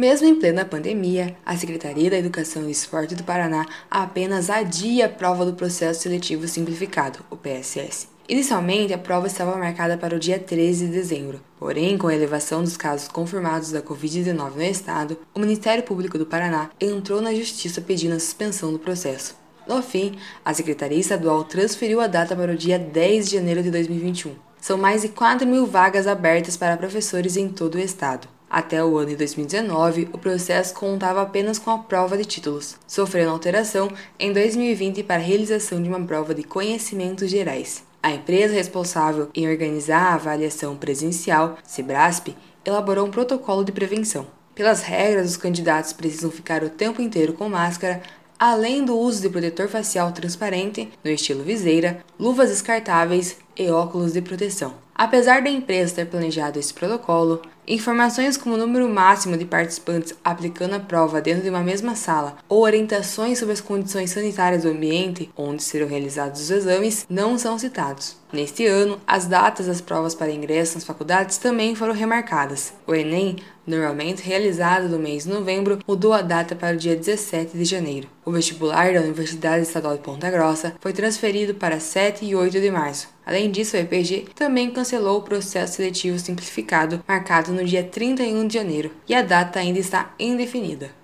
Mesmo em plena pandemia, a Secretaria da Educação e Esporte do Paraná apenas adia a prova do Processo Seletivo Simplificado, o PSS. Inicialmente, a prova estava marcada para o dia 13 de dezembro, porém, com a elevação dos casos confirmados da Covid-19 no estado, o Ministério Público do Paraná entrou na Justiça pedindo a suspensão do processo. No fim, a Secretaria Estadual transferiu a data para o dia 10 de janeiro de 2021. São mais de 4 mil vagas abertas para professores em todo o estado. Até o ano de 2019, o processo contava apenas com a prova de títulos, sofrendo alteração em 2020 para a realização de uma prova de conhecimentos gerais. A empresa responsável em organizar a avaliação presencial, Sebrasp, elaborou um protocolo de prevenção. Pelas regras, os candidatos precisam ficar o tempo inteiro com máscara, além do uso de protetor facial transparente, no estilo viseira, luvas descartáveis e óculos de proteção. Apesar da empresa ter planejado esse protocolo, informações como o número máximo de participantes aplicando a prova dentro de uma mesma sala ou orientações sobre as condições sanitárias do ambiente onde serão realizados os exames não são citados. Neste ano, as datas das provas para ingresso nas faculdades também foram remarcadas. O Enem, normalmente realizado no mês de novembro, mudou a data para o dia 17 de janeiro. O vestibular da Universidade Estadual de Ponta Grossa foi transferido para 7 e 8 de março. Além disso, o EPG também cancelou o processo seletivo simplificado marcado no dia 31 de janeiro, e a data ainda está indefinida.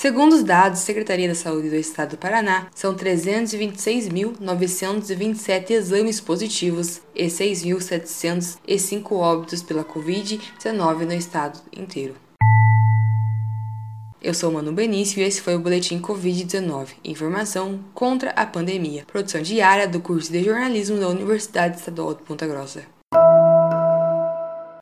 Segundo os dados da Secretaria da Saúde do Estado do Paraná, são 326.927 exames positivos e 6.705 óbitos pela Covid-19 no estado inteiro. Eu sou Manu Benício e esse foi o Boletim Covid-19, informação contra a pandemia. Produção diária do curso de jornalismo da Universidade Estadual de Ponta Grossa.